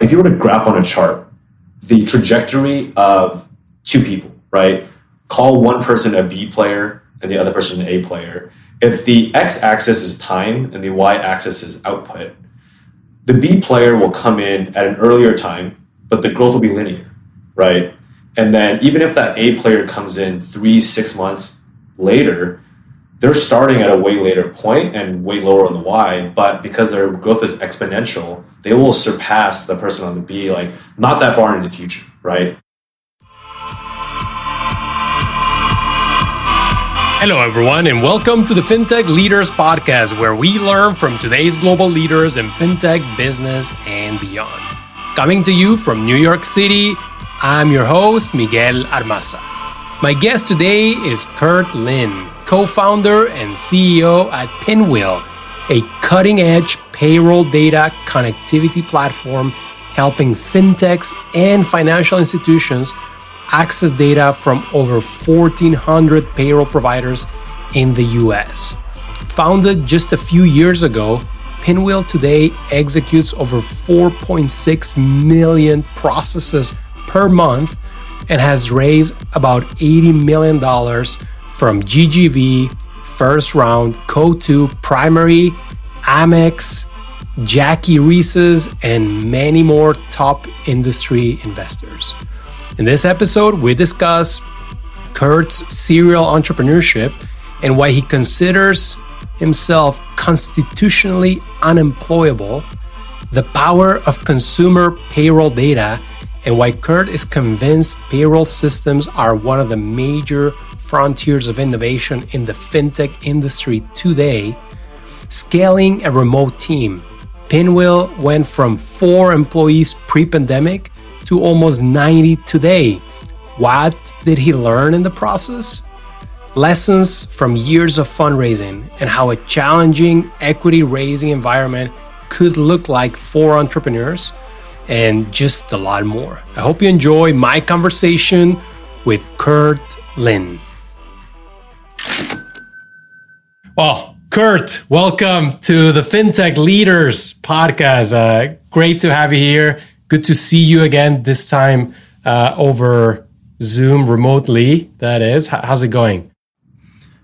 if you were to graph on a chart the trajectory of two people, right? Call one person a B player and the other person an A player. If the x axis is time and the y axis is output, the B player will come in at an earlier time, but the growth will be linear, right? And then even if that A player comes in three, six months later, they're starting at a way later point and way lower on the Y, but because their growth is exponential, they will surpass the person on the B like not that far in the future, right? Hello, everyone, and welcome to the FinTech Leaders Podcast, where we learn from today's global leaders in FinTech, business, and beyond. Coming to you from New York City, I'm your host, Miguel Armaza. My guest today is Kurt Lin, co founder and CEO at Pinwheel, a cutting edge payroll data connectivity platform helping fintechs and financial institutions access data from over 1,400 payroll providers in the US. Founded just a few years ago, Pinwheel today executes over 4.6 million processes per month and has raised about $80 million from GGV, first round, Coatue, Primary, Amex, Jackie Reses, and many more top industry investors. In this episode, we discuss Kurt's serial entrepreneurship and why he considers himself constitutionally unemployable, the power of consumer payroll data, and why Kurt is convinced payroll systems are one of the major frontiers of innovation in the fintech industry today. Scaling a remote team, Pinwheel went from four employees pre pandemic to almost 90 today. What did he learn in the process? Lessons from years of fundraising and how a challenging equity raising environment could look like for entrepreneurs, and just a lot more. I hope you enjoy my conversation with Kurt Lin. Well, Kurt, welcome to the FinTech Leaders podcast. Uh, great to have you here. Good to see you again, this time uh, over Zoom remotely. That is. How's it going?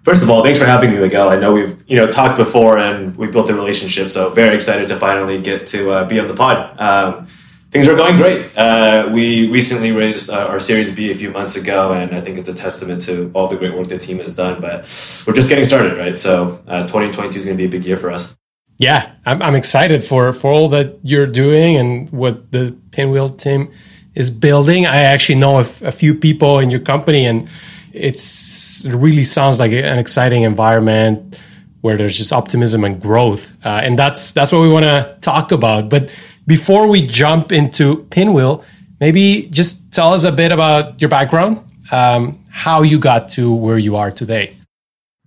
First of all, thanks for having me, Miguel. I know we've you know talked before and we've built a relationship, so very excited to finally get to uh, be on the pod. Um, things are going great. Uh, we recently raised uh, our Series B a few months ago, and I think it's a testament to all the great work the team has done. But we're just getting started, right? So uh, 2022 is going to be a big year for us. Yeah, I'm, I'm excited for for all that you're doing and what the Pinwheel team is building. I actually know a, a few people in your company, and it's it really sounds like an exciting environment where there's just optimism and growth, uh, and that's that's what we want to talk about. But before we jump into Pinwheel, maybe just tell us a bit about your background, um, how you got to where you are today.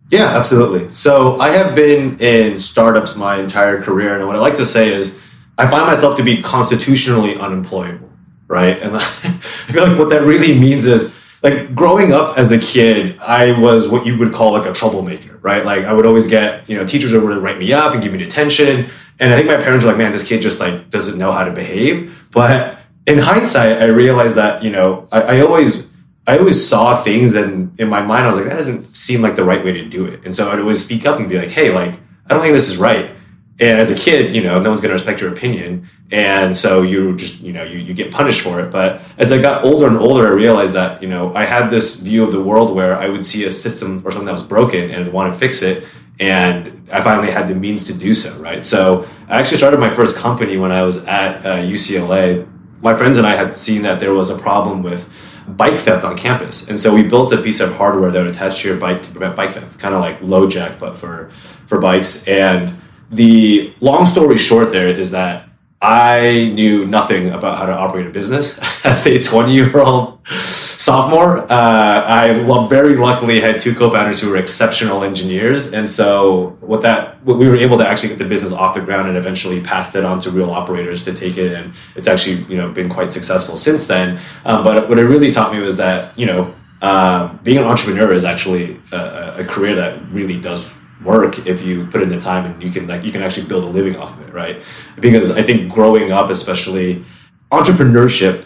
Yeah, absolutely. So I have been in startups my entire career, and what I like to say is I find myself to be constitutionally unemployable, right? And I feel like what that really means is like growing up as a kid, I was what you would call like a troublemaker, right? Like I would always get, you know, teachers would write me up and give me detention. And I think my parents were like, man, this kid just like doesn't know how to behave. But in hindsight, I realized that, you know, I, I always, I always saw things and in my mind, I was like, that doesn't seem like the right way to do it. And so I'd always speak up and be like, hey, like, I don't think this is right. And as a kid, you know, no one's going to respect your opinion. And so you just, you know, you, you get punished for it. But as I got older and older, I realized that, you know, I had this view of the world where I would see a system or something that was broken and want to fix it and I finally had the means to do so. Right, so I actually started my first company when I was at uh, UCLA. My friends and I had seen that there was a problem with bike theft on campus, and so we built a piece of hardware that would attach to your bike to prevent bike theft, kind of like LoJack, but for for bikes. And the long story short, there is that I knew nothing about how to operate a business as a 20 year old sophomore. Uh, I very luckily had two co-founders who were exceptional engineers, and so what that what we were able to actually get the business off the ground and eventually passed it on to real operators to take it, and it's actually you know been quite successful since then. Um, but what it really taught me was that you know uh, being an entrepreneur is actually a, a career that really does work if you put in the time and you can like you can actually build a living off of it right because i think growing up especially entrepreneurship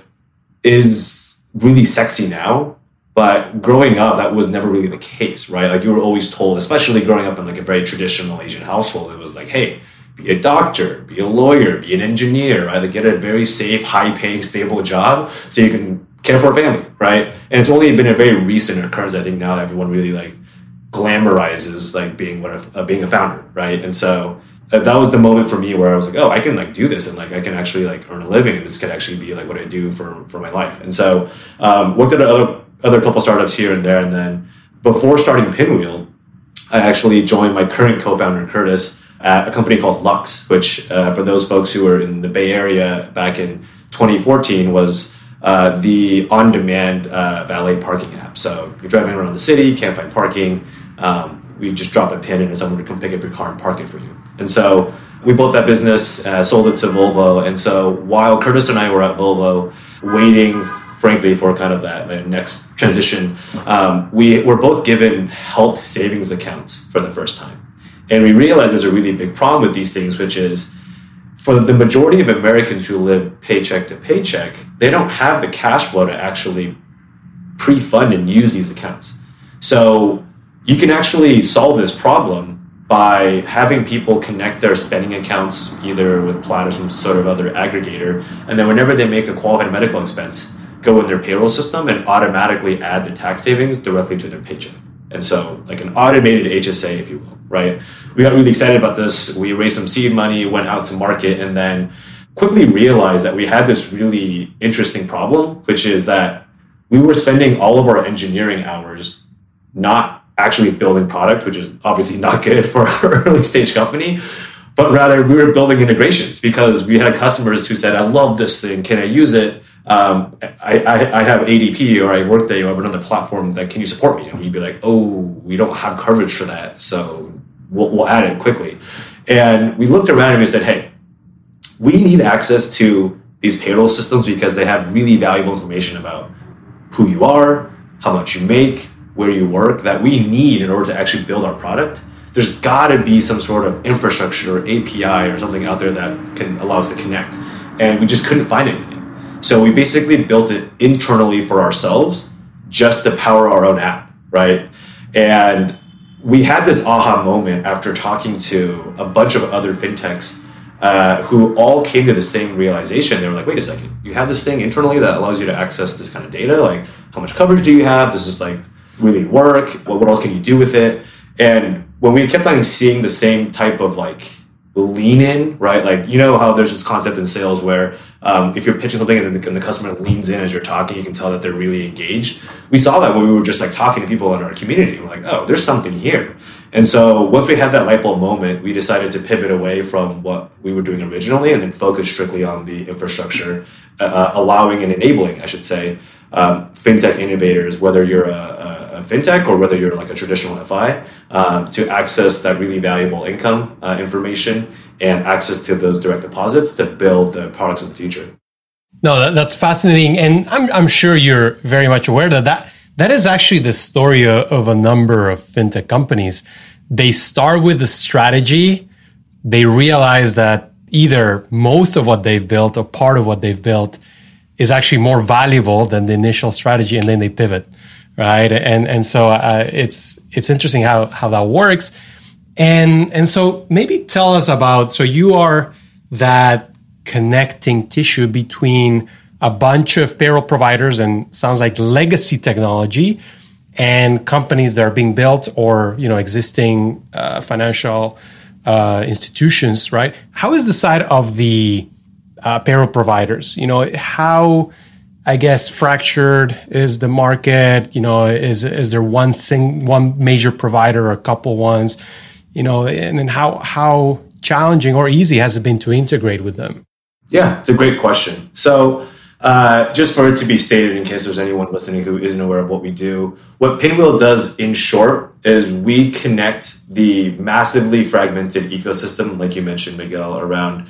is really sexy now, but growing up, that was never really the case, right? Like you were always told, especially growing up in like a very traditional Asian household, it was like, hey, be a doctor, be a lawyer, be an engineer, right? Like get a very safe, high paying, stable job so you can care for a family, right? And it's only been a very recent occurrence, I think, now everyone really like glamorizes like being what a, uh, being a founder, right? And so uh, that was the moment for me where I was like, oh, I can like do this and like I can actually like earn a living and this could actually be like what I do for for my life. And so um, worked at other other couple startups here and there, and then before starting Pinwheel, I actually joined my current co-founder Curtis at a company called Luxe, which uh, for those folks who were in the Bay Area back in 2014 was uh, the on-demand uh, valet parking app. So you're driving around the city, can't find parking. Um, we just drop a pin and someone would come pick up your car and park it for you. And so we built that business, uh, sold it to Volvo. And so while Curtis and I were at Volvo waiting, frankly, for kind of that, that next transition, um, we were both given health savings accounts for the first time. And we realized there's a really big problem with these things, which is for the majority of Americans who live paycheck to paycheck, they don't have the cash flow to actually pre fund and use these accounts. So you can actually solve this problem by having people connect their spending accounts either with Plaid or some sort of other aggregator, and then whenever they make a qualified medical expense, go in their payroll system and automatically add the tax savings directly to their paycheck. And so, like an automated HSA, if you will, right? We got really excited about this. We raised some seed money, went out to market, and then quickly realized that we had this really interesting problem, which is that we were spending all of our engineering hours not actually building product, which is obviously not good for an early stage company, but rather we were building integrations because we had customers who said, I love this thing. Can I use it? Um, I, I, I, have ADP or I Workday or I have another platform that can you support me? And we'd be like, oh, we don't have coverage for that. So we'll, we'll add it quickly. And we looked around and we said, hey, we need access to these payroll systems because they have really valuable information about who you are, how much you make, where you work that we need in order to actually build our product, there's got to be some sort of infrastructure or API or something out there that can allow us to connect. And we just couldn't find anything. So we basically built it internally for ourselves just to power our own app, right? And we had this aha moment after talking to a bunch of other fintechs uh, who all came to the same realization. They were like, wait a second, you have this thing internally that allows you to access this kind of data. Like, how much coverage do you have? This is like really work? What, what else can you do with it? And when we kept on seeing the same type of like lean in, right? Like, you know how there's this concept in sales where um, if you're pitching something and the, and the, customer leans in as you're talking, you can tell that they're really engaged. We saw that when we were just like talking to people in our community. We're like, oh, there's something here. And so once we had that light bulb moment, we decided to pivot away from what we were doing originally and then focus strictly on the infrastructure, uh, uh allowing and enabling, I should say, um, fintech innovators, whether you're a, a, a, fintech or whether you're like a traditional FI, um, to access that really valuable income uh, information and access to those direct deposits to build the products of the future. No, that, that's fascinating, and I'm I'm sure you're very much aware that that that is actually the story of a number of fintech companies. They start with the strategy, they realize that either most of what they've built or part of what they've built is actually more valuable than the initial strategy, and then they pivot, right? And and so uh, it's it's interesting how how that works, and and so maybe tell us about so you are that connecting tissue between a bunch of payroll providers and sounds like legacy technology and companies that are being built or you know existing uh, financial uh, institutions right how is the side of the uh, payroll providers you know how i guess fractured is the market you know is is there one sing one major provider or a couple ones you know and then how how challenging or easy has it been to integrate with them? Yeah it's a great question. So uh, just for it to be stated, in case there's anyone listening who isn't aware of what we do, what Pinwheel does in short is we connect the massively fragmented ecosystem, like you mentioned, Miguel, around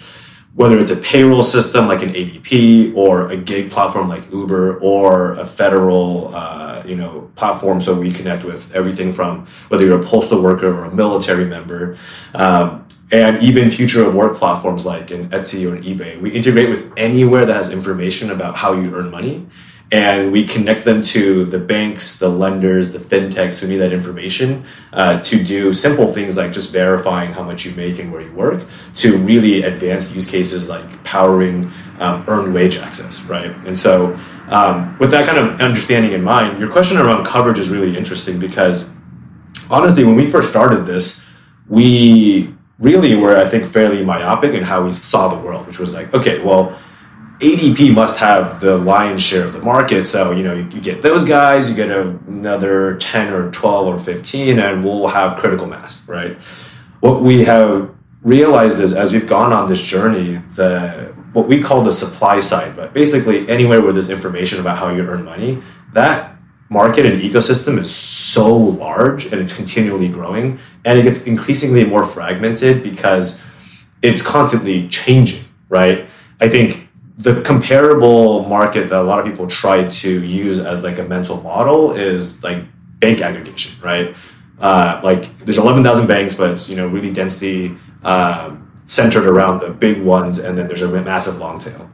whether it's a payroll system like an ADP or a gig platform like Uber or a federal, uh, you know, platform. So we connect with everything from whether you're a postal worker or a military member. Um, and even future of work platforms like an Etsy or an eBay. We integrate with anywhere that has information about how you earn money. And we connect them to the banks, the lenders, the fintechs who need that information uh, to do simple things like just verifying how much you make and where you work to really advanced use cases like powering um, earned wage access, right? And so, um, with that kind of understanding in mind, your question around coverage is really interesting because honestly, when we first started this, we really were, I think, fairly myopic in how we saw the world, which was like, okay, well, ADP must have the lion's share of the market. So, you know, you, you get those guys, you get another 10 or 12 or 15, and we'll have critical mass, right? What we have realized is as we've gone on this journey, the what we call the supply side, but basically anywhere where there's information about how you earn money, that market and ecosystem is so large and it's continually growing and it gets increasingly more fragmented because it's constantly changing right i think the comparable market that a lot of people try to use as like a mental model is like bank aggregation right? Uh, like there's 11000 banks but it's you know really densely uh, centered around the big ones and then there's a massive long tail.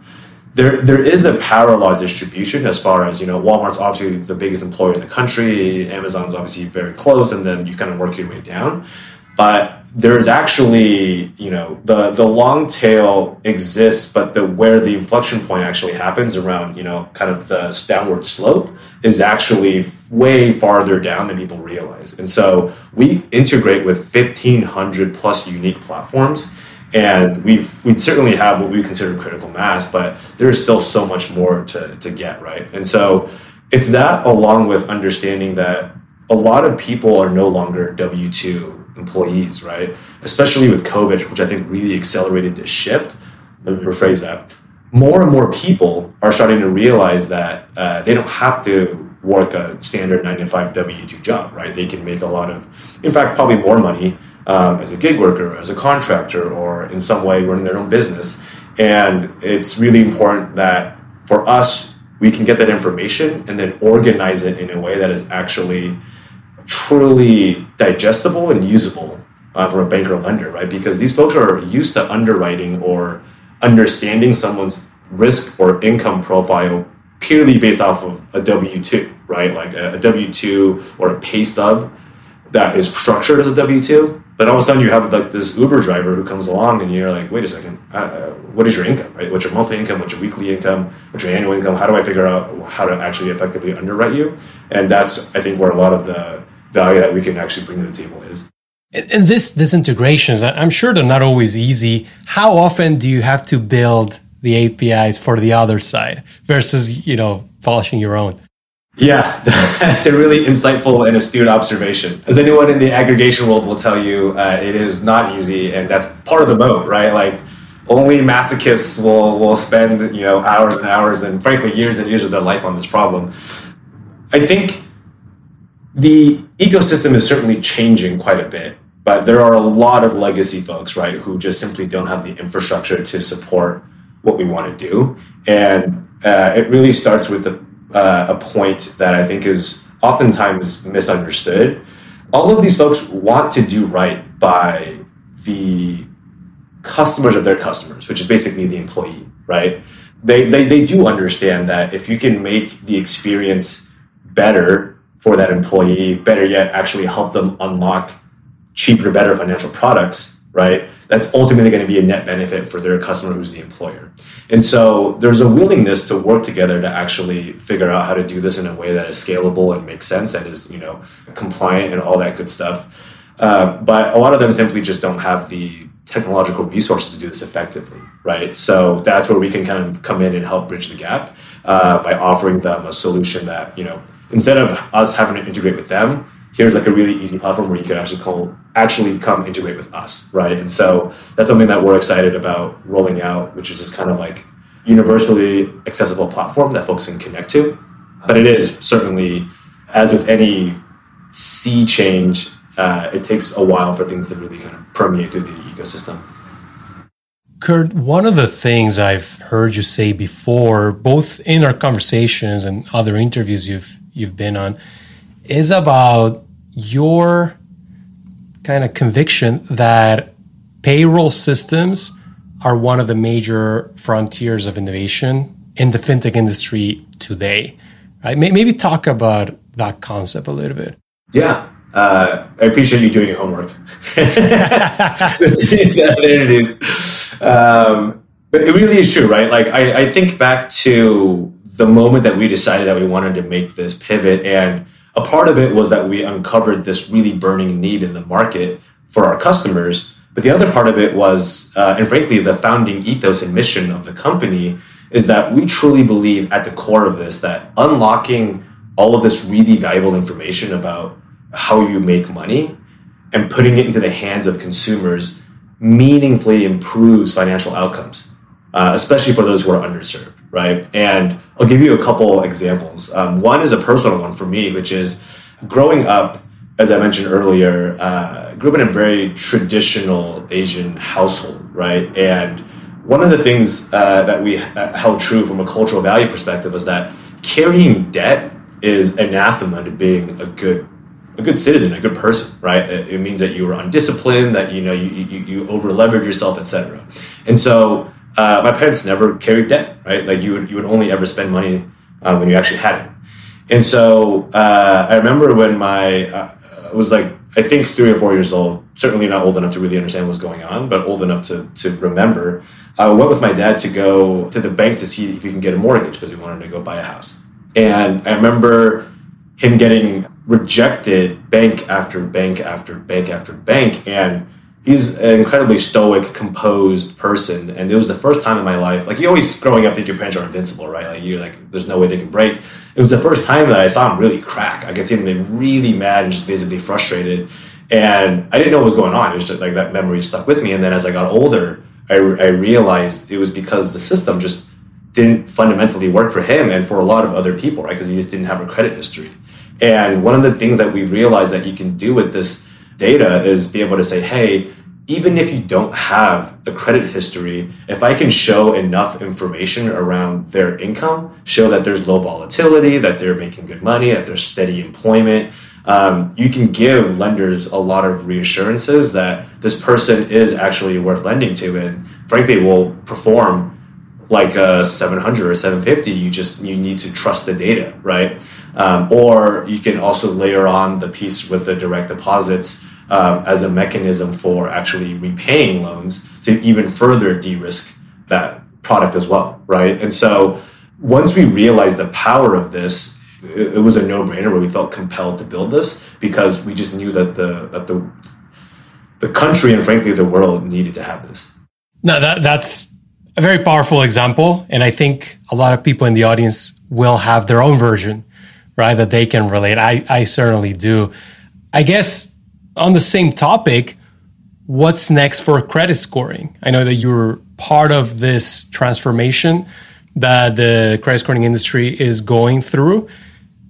There there is a parallel distribution as far as you know walmart's obviously the biggest employer in the country amazon's obviously very close and then you kind of work your way down. But there's actually you know the the long tail exists but the where the inflection point actually happens around you know kind of the downward slope is actually way farther down than people realize and so we integrate with 1500 plus unique platforms and we've we certainly have what we consider critical mass, but there's still so much more to to get right. And so it's that along with understanding that a lot of people are no longer W two employees, right? Especially with COVID, which I think really accelerated this shift. Let me rephrase that. More and more people are starting to realize that uh, they don't have to work a standard nine to five W two job, right? They can make a lot of, in fact, probably more money um, as a gig worker, as a contractor, or in some way running their own business. And it's really important that for us, we can get that information and then organize it in a way that is actually truly digestible and usable uh, from a banker lender, right? Because these folks are used to underwriting or understanding someone's risk or income profile purely based off of a W 2, right? Like a, a W 2 or a pay stub that is structured as a W 2 but all of a sudden, you have like this Uber driver who comes along, and you're like, "Wait a second, uh, uh, what is your income? Right? What's your monthly income? What's your weekly income? What's your annual income? How do I figure out how to actually effectively underwrite you?" And that's, I think, where a lot of the value that we can actually bring to the table is. And, and this this integrations, I'm sure they're not always easy. How often do you have to build the APIs for the other side versus you know polishing your own? Yeah, that's a really insightful and astute observation. As anyone in the aggregation world will tell you, uh, it is not easy, and that's part of the moat, right? Like, only masochists will will spend you know hours and hours and frankly years and years of their life on this problem. I think the ecosystem is certainly changing quite a bit, but there are a lot of legacy folks, right, who just simply don't have the infrastructure to support what we want to do, and uh, it really starts with the uh, a point that I think is oftentimes misunderstood. All of these folks want to do right by the customers of their customers, which is basically the employee, right? They, they, they do understand that if you can make the experience better for that employee, better yet, actually help them unlock cheaper, better financial products, right? That's ultimately going to be a net benefit for their customer who's the employer. And so there's a willingness to work together to actually figure out how to do this in a way that is scalable and makes sense and is, you know, compliant and all that good stuff. Uh, but a lot of them simply just don't have the technological resources to do this effectively, right? So that's where we can kind of come in and help bridge the gap uh, by offering them a solution that, you know, instead of us having to integrate with them, here's like a really easy platform where you can actually call, actually come integrate with us, right? And so that's something that we're excited about rolling out, which is just kind of like universally accessible platform that folks can connect to. But it is certainly, as with any sea change, uh, it takes a while for things to really kind of permeate through the ecosystem. Kurt, one of the things I've heard you say before, both in our conversations and other interviews you've you've been on, is about your kind of conviction that payroll systems are one of the major frontiers of innovation in the fintech industry today. Right? Maybe talk about that concept a little bit. Yeah, uh, I appreciate you doing your homework. There it is. Um, but it really is true, right? Like I, I think back to the moment that we decided that we wanted to make this pivot, and a part of it was that we uncovered this really burning need in the market for our customers. But the other part of it was, uh, and frankly, the founding ethos and mission of the company is that we truly believe at the core of this that unlocking all of this really valuable information about how you make money and putting it into the hands of consumers meaningfully improves financial outcomes, uh, especially for those who are underserved, right? And I'll give you a couple examples. Um, one is a personal one for me, which is growing up, as I mentioned earlier, uh, grew up in a very traditional Asian household, right? And one of the things uh, that we uh, held true from a cultural value perspective was that carrying debt is anathema to being a good a good citizen, a good person, right? It, it means that you were undisciplined, that you know you you, you over leverage yourself, etc. And so uh, my parents never carried debt, right? Like you would you would only ever spend money uh, when you actually had it. And so uh, I remember when my uh, I was like I think three or four years old, certainly not old enough to really understand what's going on, but old enough to to remember. I went with my dad to go to the bank to see if we can get a mortgage because we wanted to go buy a house. And I remember him getting rejected bank after bank after bank after bank. And he's an incredibly stoic, composed person. And it was the first time in my life, like you always growing up think your parents are invincible, right? Like you're like, there's no way they can break. It was the first time that I saw him really crack. I could see him really mad and just visibly frustrated. And I didn't know what was going on. It was just like that memory stuck with me. And then as I got older, I, I realized it was because the system just didn't fundamentally work for him and for a lot of other people, right? Because he just didn't have a credit history. And one of the things that we realized that you can do with this data is be able to say, hey, even if you don't have a credit history, if I can show enough information around their income, show that there's low volatility, that they're making good money, that there's steady employment, um, you can give lenders a lot of reassurances that this person is actually worth lending to and frankly will perform like a 700 or 750 you just you need to trust the data right um, or you can also layer on the piece with the direct deposits um, as a mechanism for actually repaying loans to even further de-risk that product as well right and so once we realized the power of this it, it was a no-brainer where we felt compelled to build this because we just knew that the that the the country and frankly the world needed to have this. No, that that's a very powerful example, and I think a lot of people in the audience will have their own version, right? That they can relate. I I certainly do. I guess on the same topic, what's next for credit scoring? I know that you're part of this transformation that the credit scoring industry is going through.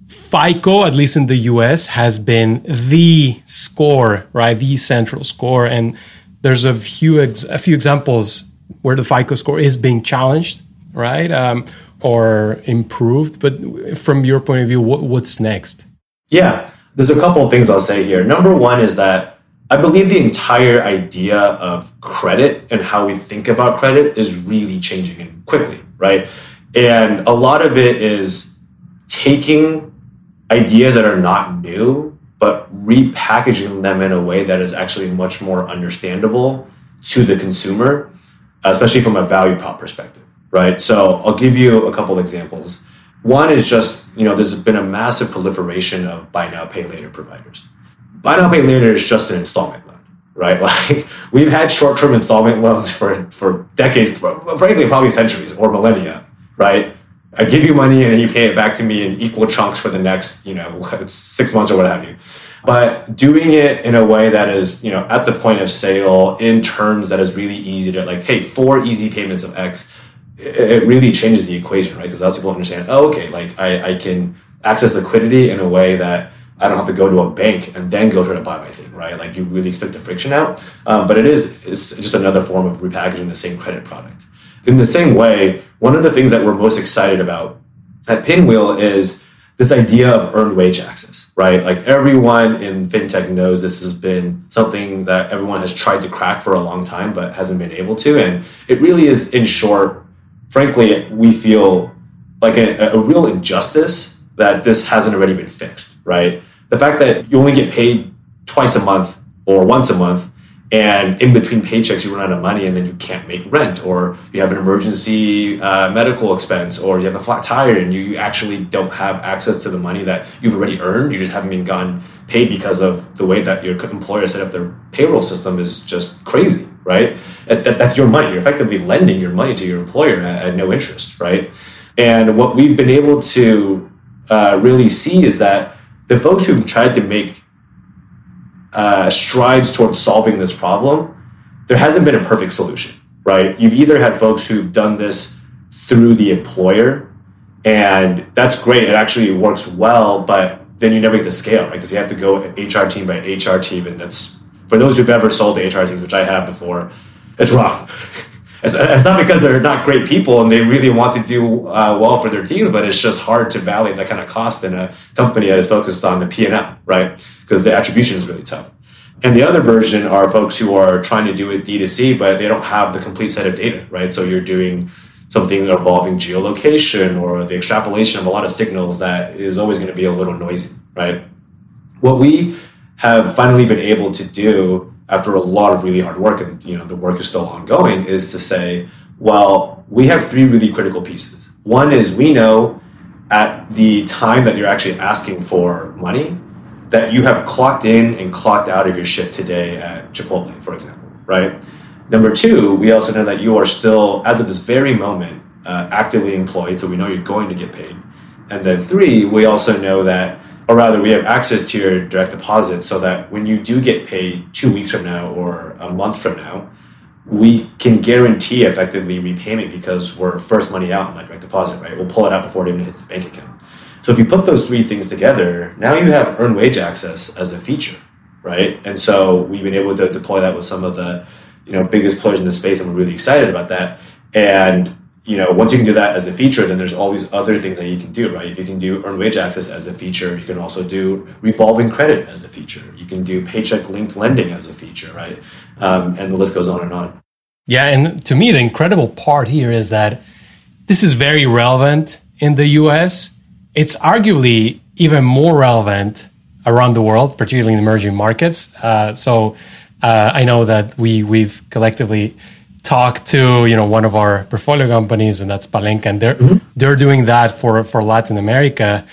FICO, at least in the US, has been the score, right? The central score. And there's a few ex- a few examples where the FICO score is being challenged, right? Um, or improved. But from your point of view, what, what's next? Yeah, there's a couple of things I'll say here. Number one is that I believe the entire idea of credit and how we think about credit is really changing quickly, right? And a lot of it is taking ideas that are not new, but repackaging them in a way that is actually much more understandable to the consumer, especially from a value prop perspective, right? So I'll give you a couple examples. One is just, you know, there's been a massive proliferation of buy now, pay later providers. Buy now, pay later is just an installment loan, right? Like we've had short-term installment loans for, for decades, frankly, probably centuries or millennia, right? I give you money and then you pay it back to me in equal chunks for the next, you know, six months or what have you. But doing it in a way that is, you know, at the point of sale in terms that is really easy to like, hey, four easy payments of X, it really changes the equation, right? Because that's people understand, oh, okay, like I, I can access liquidity in a way that I don't have to go to a bank and then go try to buy my thing, right? Like you really took the friction out. Um, but it is it's just another form of repackaging the same credit product. In the same way, one of the things that we're most excited about at Pinwheel is this idea of earned wage access, right? Like everyone in fintech knows this has been something that everyone has tried to crack for a long time, but hasn't been able to. And it really is, in short, frankly, we feel like a, a real injustice that this hasn't already been fixed, right? The fact that you only get paid twice a month or once a month and in between paychecks you run out of money and then you can't make rent or you have an emergency uh, medical expense or you have a flat tire and you actually don't have access to the money that you've already earned. You just haven't been gotten paid because of the way that your employer set up their payroll system is just crazy right? That, that's your money. You're effectively lending your money to your employer at, at no interest right? And what we've been able to uh, really see is that the folks who've tried to make uh, strides towards solving this problem, there hasn't been a perfect solution, right? You've either had folks who've done this through the employer, and that's great. It actually works well, but then you never get to scale, right? Because you have to go HR team by HR team, and that's for those who've ever sold the HR teams, which I have before. It's rough. It's, it's not because they're not great people and they really want to do uh, well for their teams, but it's just hard to validate that kind of cost in a company that is focused on the P and L, right? because the attribution is really tough. And the other version are folks who are trying to do it D2C, but they don't have the complete set of data, right? So you're doing something involving geolocation or the extrapolation of a lot of signals that is always going to be a little noisy, right? What we have finally been able to do after a lot of really hard work, and you know the work is still ongoing, is to say, well, we have three really critical pieces. One is we know at the time that you're actually asking for money, that you have clocked in and clocked out of your shift today at Chipotle, for example, right? Number two, we also know that you are still, as of this very moment, uh, actively employed, so we know you're going to get paid. And then three, we also know that, or rather, we have access to your direct deposit so that when you do get paid two weeks from now or a month from now, we can guarantee effectively repayment because we're first money out in that direct deposit, right? We'll pull it out before it even hits the bank account. So if you put those three things together, now you have earned wage access as a feature, right? And so we've been able to deploy that with some of the you know biggest players in the space, and we're really excited about that. And you know, once you can do that as a feature, then there's all these other things that you can do, right? If you can do earned wage access as a feature, you can also do revolving credit as a feature. You can do paycheck linked lending as a feature, right? Um, and the list goes on and on. Yeah, and to me, the incredible part here is that this is very relevant in the US it's arguably even more relevant around the world, particularly in emerging markets. Uh, so uh, I know that we we've collectively talked to you know one of our portfolio companies, and that's Palenca, and they're mm-hmm. they're doing that for for Latin America.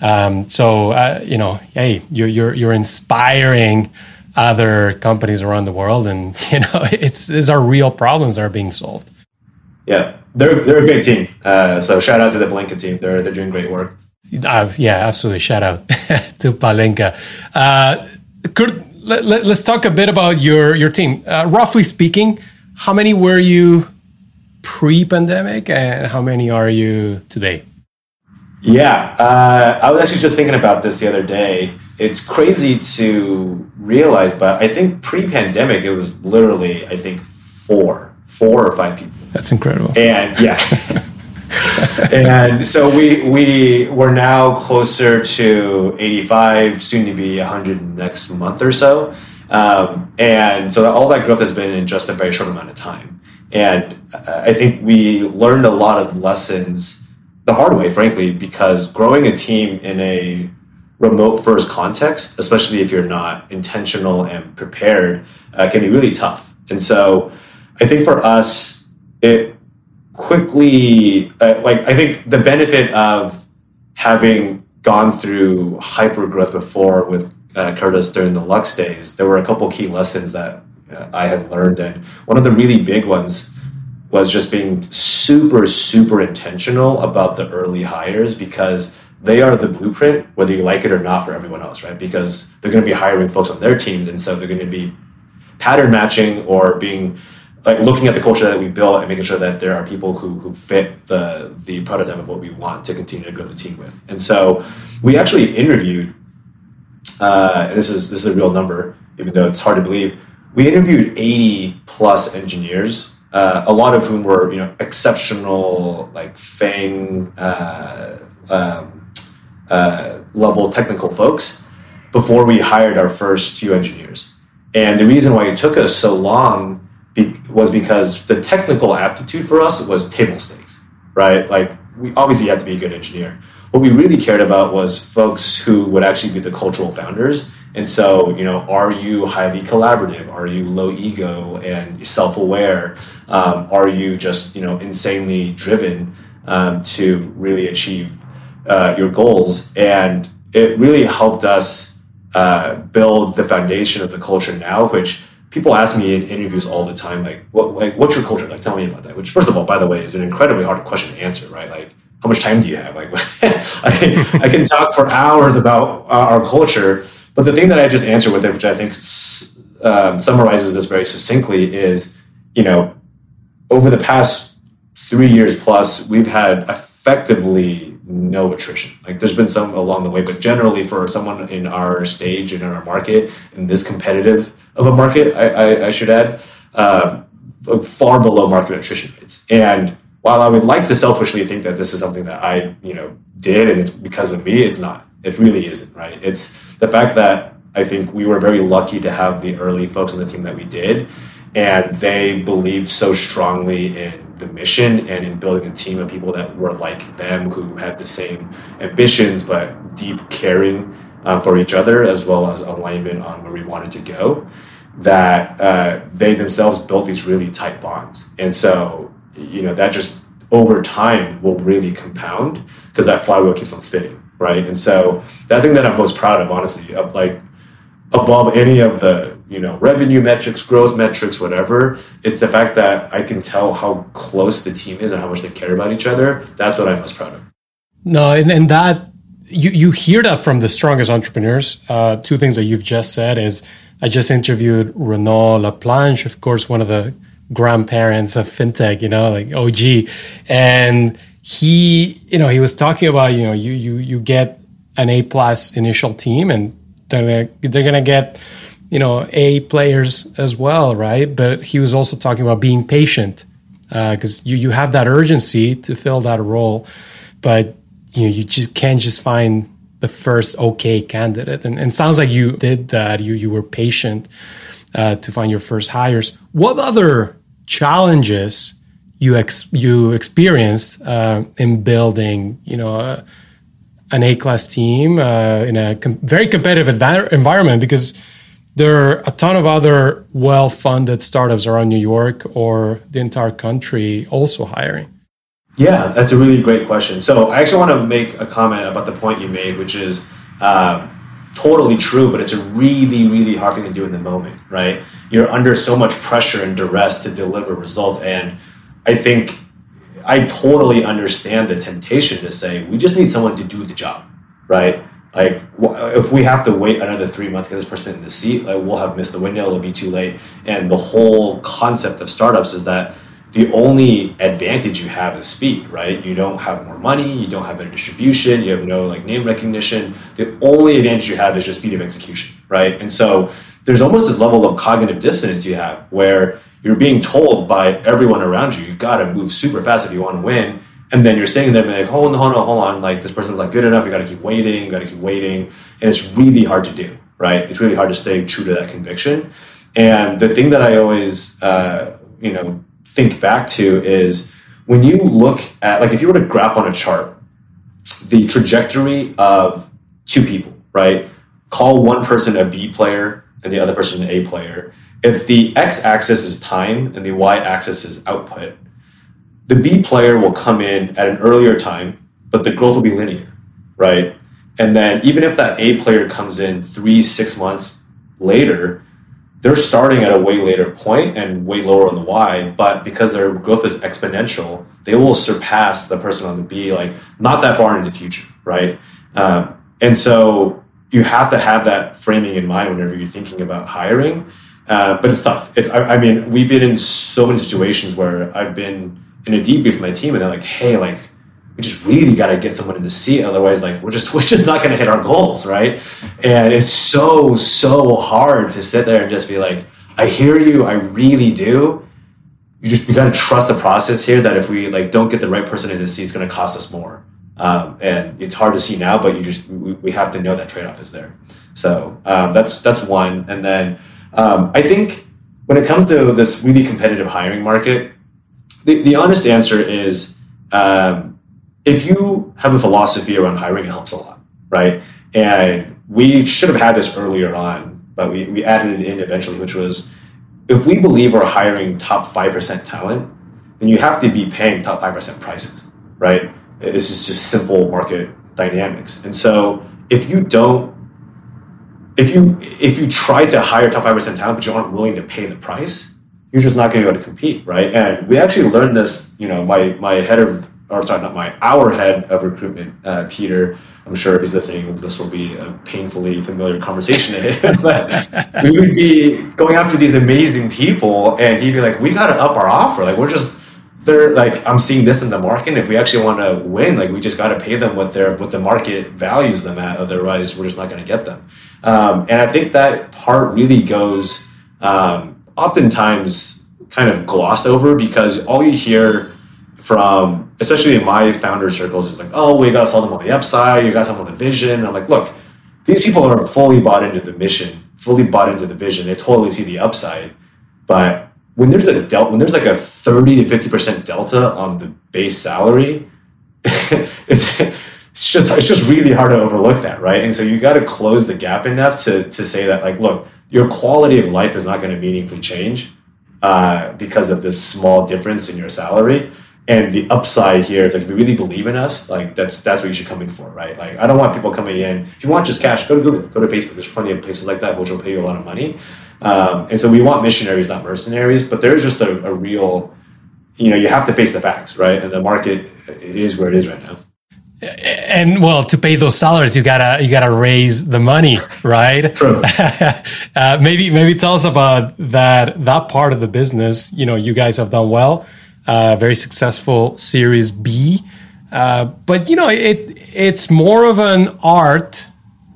Um, so uh, you know, hey, you're you're, you're inspiring other companies around the world, and you know, it's these are real problems that are being solved. Yeah, they're they're a great team. Uh, so shout out to the Palenca team. They're they're doing great work. Uh, yeah, absolutely. Shout out to Palenca. Uh, Kurt, let, us let, talk a bit about your your team. Uh, roughly speaking, how many were you pre-pandemic, and how many are you today? Yeah, uh, I was actually just thinking about this the other day. It's crazy to realize, but I think pre-pandemic it was literally I think four, four or five people. That's incredible. And yeah. and so we we we're now closer to 85, soon to be 100 next month or so. Um, and so all that growth has been in just a very short amount of time. And I think we learned a lot of lessons the hard way, frankly, because growing a team in a remote first context, especially if you're not intentional and prepared, uh, can be really tough. And so I think for us, it quickly uh, like i think the benefit of having gone through hyper growth before with uh, curtis during the Luxe days there were a couple key lessons that uh, i had learned and one of the really big ones was just being super super intentional about the early hires because they are the blueprint whether you like it or not for everyone else right because they're going to be hiring folks on their teams and so they're going to be pattern matching or being like looking at the culture that we built and making sure that there are people who, who fit the the prototype of what we want to continue to grow the team with. And so we actually interviewed, uh, and this is this is a real number, even though it's hard to believe. We interviewed 80 plus engineers, uh, a lot of whom were you know exceptional, like FANG uh, um, uh, level technical folks. before we hired our first two engineers. And the reason why it took us so long be- was because the technical aptitude for us was table stakes, right? Like we obviously had to be a good engineer. What we really cared about was folks who would actually be the cultural founders. And so, you know, are you highly collaborative? Are you low ego and self-aware? Um, are you just, you know, insanely driven um, to really achieve uh, your goals? And it really helped us uh, build the foundation of the culture now, which people ask me in interviews all the time, like, what, like, what's your culture? Like, tell me about that. Which, first of all, by the way, is an incredibly hard question to answer, right? Like, how much time do you have? Like, I, can, I can talk for hours about our culture, but the thing that I just answered with it, which I think um, summarizes this very succinctly, is, you know, over the past three years plus, we've had effectively no attrition. Like there's been some along the way, but generally for someone in our stage and in our market, in this competitive of a market, I, I, I should add, uh, far below market attrition rates. And while I would like to selfishly think that this is something that I, you know, did and it's because of me, it's not. It really isn't, right? It's the fact that I think we were very lucky to have the early folks on the team that we did, and they believed so strongly in the mission and in building a team of people that were like them who had the same ambitions but deep caring um, for each other as well as alignment on where we wanted to go that uh, they themselves built these really tight bonds and so you know that just over time will really compound because that flywheel keeps on spinning right? And so that thing that i'm most proud of honestly of like above any of the you know revenue metrics growth metrics whatever it's the fact that i can tell how close the team is and how much they care about each other. That's what i'm most proud of. No and, and that you, you hear that from the strongest entrepreneurs. Uh, two things that you've just said is i just interviewed renaud laplanche of course one of the grandparents of fintech you know like og and he you know he was talking about you know you you you get an a plus initial team and they're gonna, they're gonna get you know A players as well, right? But he was also talking about being patient because uh, you you have that urgency to fill that role, but you know you just can't just find the first okay candidate. And, and sounds like you did that. You you were patient uh, to find your first hires. What other challenges you ex- you experienced uh, in building you know uh, an A class team uh, in a com- very competitive environment because there are a ton of other well funded startups around New York or the entire country also hiring. Yeah, that's a really great question. So I actually want to make a comment about the point you made, which is uh, totally true, but it's a really, really hard thing to do in the moment, right? You're under so much pressure and duress to deliver results. And I think I totally understand the temptation to say we just need someone to do the job, right? Like if we have to wait another three months to get this person in the seat, like we'll have missed the window. It'll be too late. And the whole concept of startups is that the only advantage you have is speed, right? You don't have more money, you don't have better distribution, you have no like name recognition. The only advantage you have is just speed of execution, right? And so there's almost this level of cognitive dissonance you have where you're being told by everyone around you, you got to move super fast if you want to win. And then you're saying there, like, hold on, hold on, hold on. Like, this person's not good enough. You got to keep waiting. You got to keep waiting. And it's really hard to do, right? It's really hard to stay true to that conviction. And the thing that I always, uh, you know, think back to is when you look at, like, if you were to graph on a chart the trajectory of two people, right? Call one person a B player and the other person an A player if the x axis is time and the y axis is output, the B player will come in at an earlier time, but the growth will be linear, right? And then even if that A player comes in three, six months later, they're starting at a way later point and way lower on the Y, but because their growth is exponential, they will surpass the person on the B, like not that far into the future, right? Um, and so you have to have that framing in mind whenever you're thinking about hiring. Uh, but it's tough. It's I, I, mean, we've been in so many situations where I've been in a debrief with my team, and they're like, "Hey, like, we just really got to get someone in the seat, otherwise, like, we're just we're just not going to hit our goals, right?" And it's so so hard to sit there and just be like, "I hear you, I really do." You just you got to trust the process here. That if we like don't get the right person in the seat, it's going to cost us more. Um, and it's hard to see now, but you just we, we have to know that trade off is there. So um, that's that's one. And then um, I think when it comes to this really competitive hiring market, the, the honest answer is um, if you have a philosophy around hiring, it helps a lot, right? And we should have had this earlier on, but we, we added it in eventually, which was if we believe we're hiring top 5% talent, then you have to be paying top 5% prices, right? It's just, just simple market dynamics. And so if you don't if you if you try to hire top five percent talent but you aren't willing to pay the price, you're just not going to be able to compete, right? And we actually learned this. You know, my my head of or sorry, not my our head of recruitment, uh, Peter. I'm sure if he's listening, this will be a painfully familiar conversation to him. but we would be going after these amazing people, and he'd be like, "We got to up our offer. Like, we're just." They're like, I'm seeing this in the market. If we actually want to win, like we just got to pay them what their what the market values them at. Otherwise, we're just not going to get them. Um, and I think that part really goes um, oftentimes kind of glossed over because all you hear from, especially in my founder circles, is like, oh, we got to sell them on the upside. You got to sell them the vision. And I'm like, look, these people are fully bought into the mission, fully bought into the vision. They totally see the upside. But when there's a delta, when there's like a 30 to 50% delta on the base salary, it's, it's just, it's just really hard to overlook that. Right. And so you got to close the gap enough to, to say that like, look, your quality of life is not going to meaningfully change uh, because of this small difference in your salary. And the upside here is like, if you really believe in us, like that's that's what you should come in for, right? Like, I don't want people coming in. If you want just cash, go to Google, go to Facebook. There's plenty of places like that which will pay you a lot of money. Um, and so we want missionaries, not mercenaries. But there's just a, a real, you know, you have to face the facts, right? And the market is where it is right now and well to pay those salaries you gotta you gotta raise the money right True. uh, maybe maybe tell us about that that part of the business you know you guys have done well uh, very successful series b. Uh, but you know it it's more of an art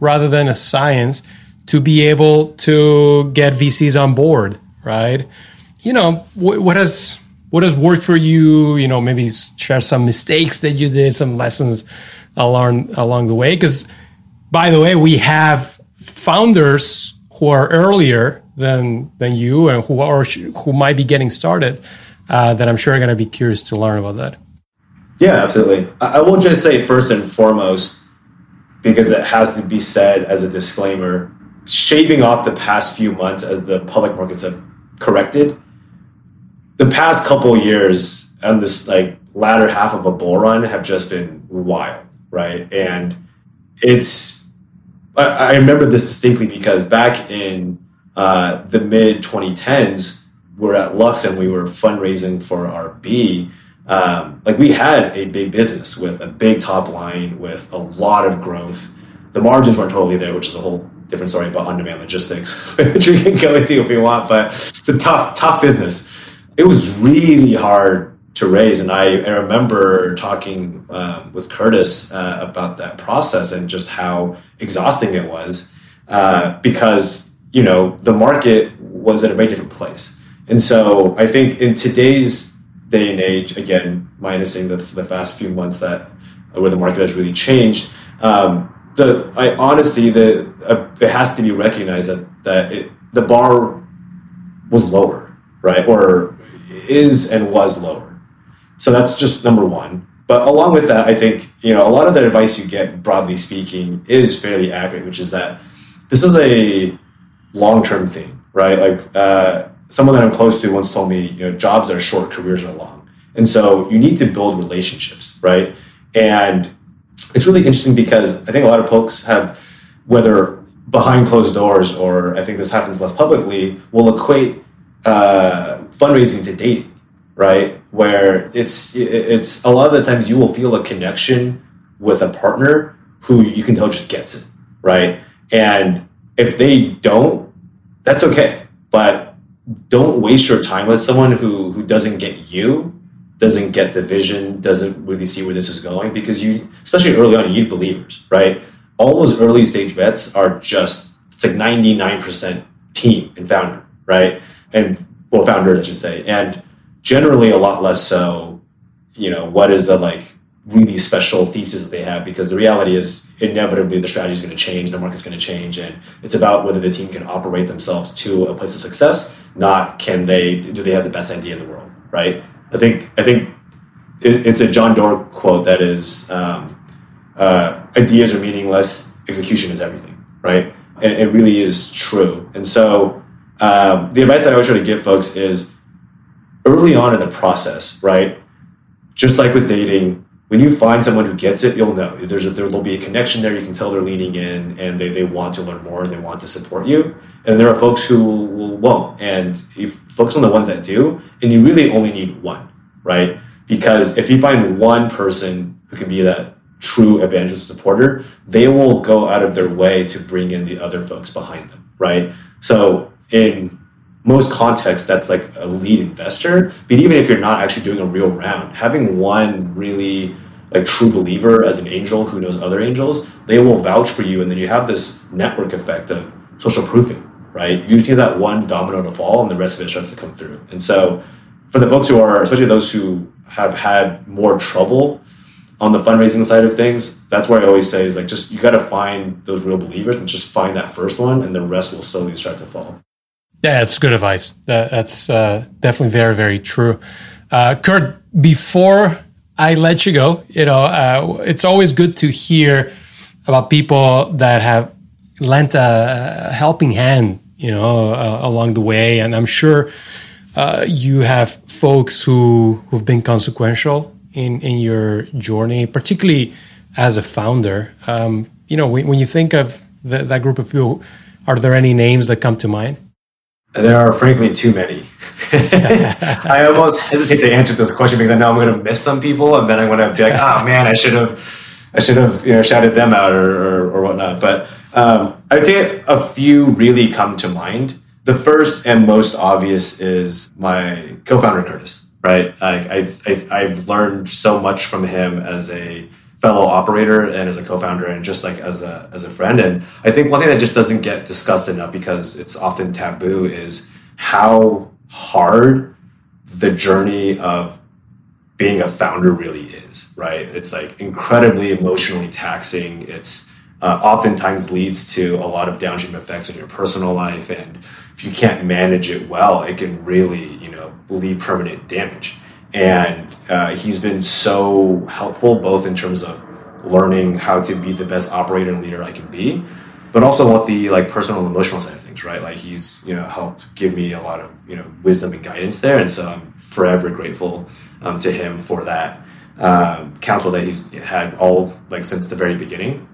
rather than a science to be able to get vcs on board right? You know wh- what has what has worked for you you know maybe share some mistakes that you did some lessons along along the way? Because by the way we have founders who are earlier than than you and who are who might be getting started uh, that i'm sure are going to be curious to learn about that yeah absolutely i will just say first and foremost because it has to be said as a disclaimer shaving off the past few months as the public markets have corrected the past couple years and this like latter half of a bull run have just been wild, right? And it's I, I remember this distinctly because back in uh, the mid 2010s, we're at Luxe and we were fundraising for our B. Um, like we had a big business with a big top line with a lot of growth. The margins weren't totally there, which is a whole different story about on-demand logistics, which we can go into if we want. But it's a tough, tough business it was really hard to raise. And I, I remember talking um, with Curtis uh, about that process and just how exhausting it was uh, because, you know, the market was at a very different place. And so I think in today's day and age, again, minusing the, the fast few months that where the market has really changed, um, the I honestly the uh, it has to be recognized that that it, the bar was lower, right? Or is and was lower. So that's just number one. But along with that, I think you know a lot of the advice you get, broadly speaking, is fairly accurate, which is that this is a long-term thing, right? Like uh, someone that I'm close to once told me, you know, jobs are short, careers are long, and so you need to build relationships, right? And it's really interesting because I think a lot of folks have, whether behind closed doors or I think this happens less publicly, will equate uh, fundraising to dating, right? Where it's it's a lot of the times you will feel a connection with a partner who you can tell just gets it, right? And if they don't, that's okay. But don't waste your time with someone who who doesn't get you, doesn't get the vision, doesn't really see where this is going because you, especially early on, you need believers, right? All those early stage bets are just it's like ninety nine percent team and founder, right? and well, founder I should say, and generally a lot less so. You know, what is the like really special thesis that they have because the reality is inevitably the strategy is going to change, the market's going to change, and it's about whether the team can operate themselves to a place of success, not can they do they have the best idea in the world, right? I think I think it, it's a John Doerr quote that is um, uh, ideas are meaningless, execution is everything, right? And it really is true. And so um, the advice I always try to give folks is early on in the process, right? Just like with dating, when you find someone who gets it, you'll know there's a, there'll be a connection there. You can tell they're leaning in and they, they want to learn more. And they want to support you. And there are folks who won't. And you focus on the ones that do, and you really only need one, right? Because if you find one person who can be that true evangelist supporter, they will go out of their way to bring in the other folks behind them, right? So in most contexts, that's like a lead investor. But even if you're not actually doing a real round, having one really like true believer as an angel who knows other angels, they will vouch for you, and then you have this network effect of social proofing, right? You need that one domino to fall, and the rest of it starts to come through. And so, for the folks who are, especially those who have had more trouble on the fundraising side of things, that's where I always say is like just you got to find those real believers and just find that first one, and the rest will slowly start to fall. Yeah, that's good advice. That, that's uh, definitely very, very true. Uh, Kurt, before I let you go, you know, uh, it's always good to hear about people that have lent a helping hand, you know, uh, along the way. And I'm sure uh, you have folks who who've been consequential in in your journey, particularly as a founder. Um, you know, when, when you think of the, that group of people, are there any names that come to mind? There are frankly too many. I almost hesitate to answer this question because I know I'm going to miss some people, and then I'm going to be like, "Oh man, I should have, I should have, you know, shouted them out or or, or whatnot." But um, I'd say a few really come to mind. The first and most obvious is my co-founder Curtis. Right, I, I've, I've learned so much from him as a fellow operator and as a co-founder and just like as a as a friend. And i think one thing that just doesn't get discussed enough because it's often taboo is how hard the journey of being a founder really is right? It's like incredibly emotionally taxing. It's uh, oftentimes leads to a lot of downstream effects in your personal life. And if you can't manage it well it can really you know leave permanent damage and uh, he's been so helpful both in terms of learning how to be the best operator and leader I can be, but also with the like personal and emotional side of things, right? Like he's you know helped give me a lot of you know wisdom and guidance there, and so I'm forever grateful um, to him for that um, counsel that he's had all like since the very beginning.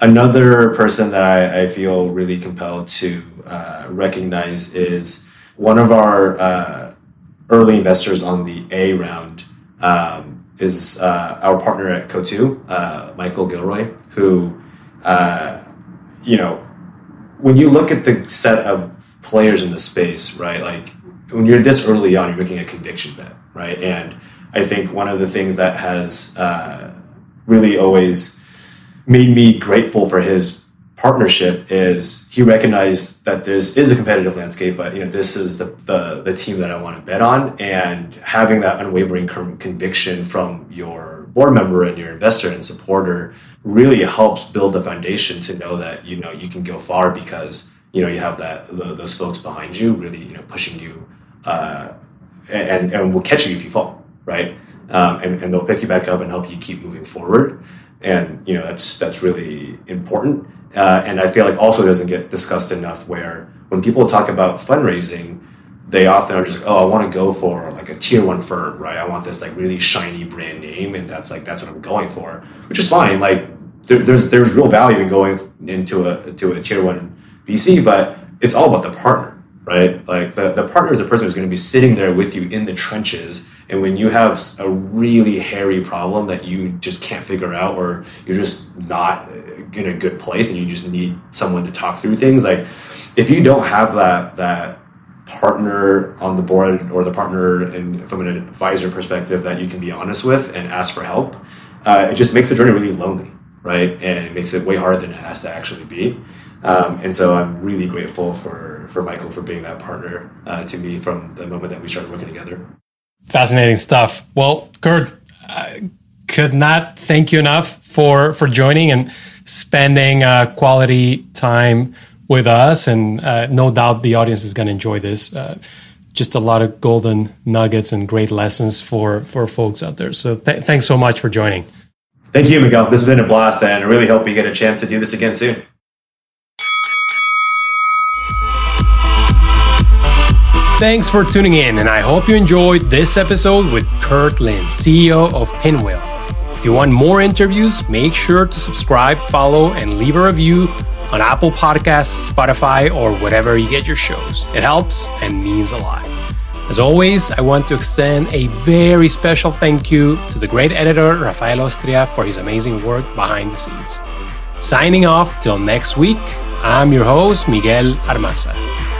Another person that I, I feel really compelled to uh, recognize is one of our uh, early investors on the A round um, is uh, our partner at Coatue, uh, Michael Gilroy, who, uh, you know, when you look at the set of players in the space, right, like when you're this early on, you're making a conviction bet, right? And I think one of the things that has uh, really always made me grateful for his partnership is he recognized that this is a competitive landscape, but you know this is the the, the team that I want to bet on, and having that unwavering conviction from your board member and your investor and supporter really helps build the foundation to know that you know you can go far because you know you have that the, those folks behind you really you know pushing you uh, and and will catch you if you fall right? Um, and, and they'll pick you back up and help you keep moving forward. And you know that's that's really important uh, and I feel like also doesn't get discussed enough. Where when people talk about fundraising, they often are just like, oh, I want to go for like a tier one firm, right? I want this like really shiny brand name, and that's like that's what I'm going for, which is fine. Like there, there's there's real value in going into a to a tier one VC, but it's all about the partner, right? Like the, the partner is the person who's going to be sitting there with you in the trenches and when you have a really hairy problem that you just can't figure out, or you're just not in a good place, and you just need someone to talk through things, like if you don't have that that partner on the board or the partner in, from an advisor perspective that you can be honest with and ask for help, uh, it just makes the journey really lonely, right? And it makes it way harder than it has to actually be. Um, and so I'm really grateful for for Michael for being that partner uh, to me from the moment that we started working together. Fascinating stuff. Well, Kurt, uh, could not thank you enough for for joining and spending uh, quality time with us. And uh, no doubt the audience is going to enjoy this. Uh, just a lot of golden nuggets and great lessons for for folks out there. So th- thanks so much for joining. Thank you, Miguel. This has been a blast, and I really hope we get a chance to do this again soon. Thanks for tuning in, and I hope you enjoyed this episode with Kurt Lin, CEO of Pinwheel. If you want more interviews, make sure to subscribe, follow, and leave a review on Apple Podcasts, Spotify, or whatever you get your shows. It helps and means a lot. As always, I want to extend a very special thank you to the great editor Rafael Ostria for his amazing work behind the scenes. Signing off till next week, I'm your host, Miguel Armaza.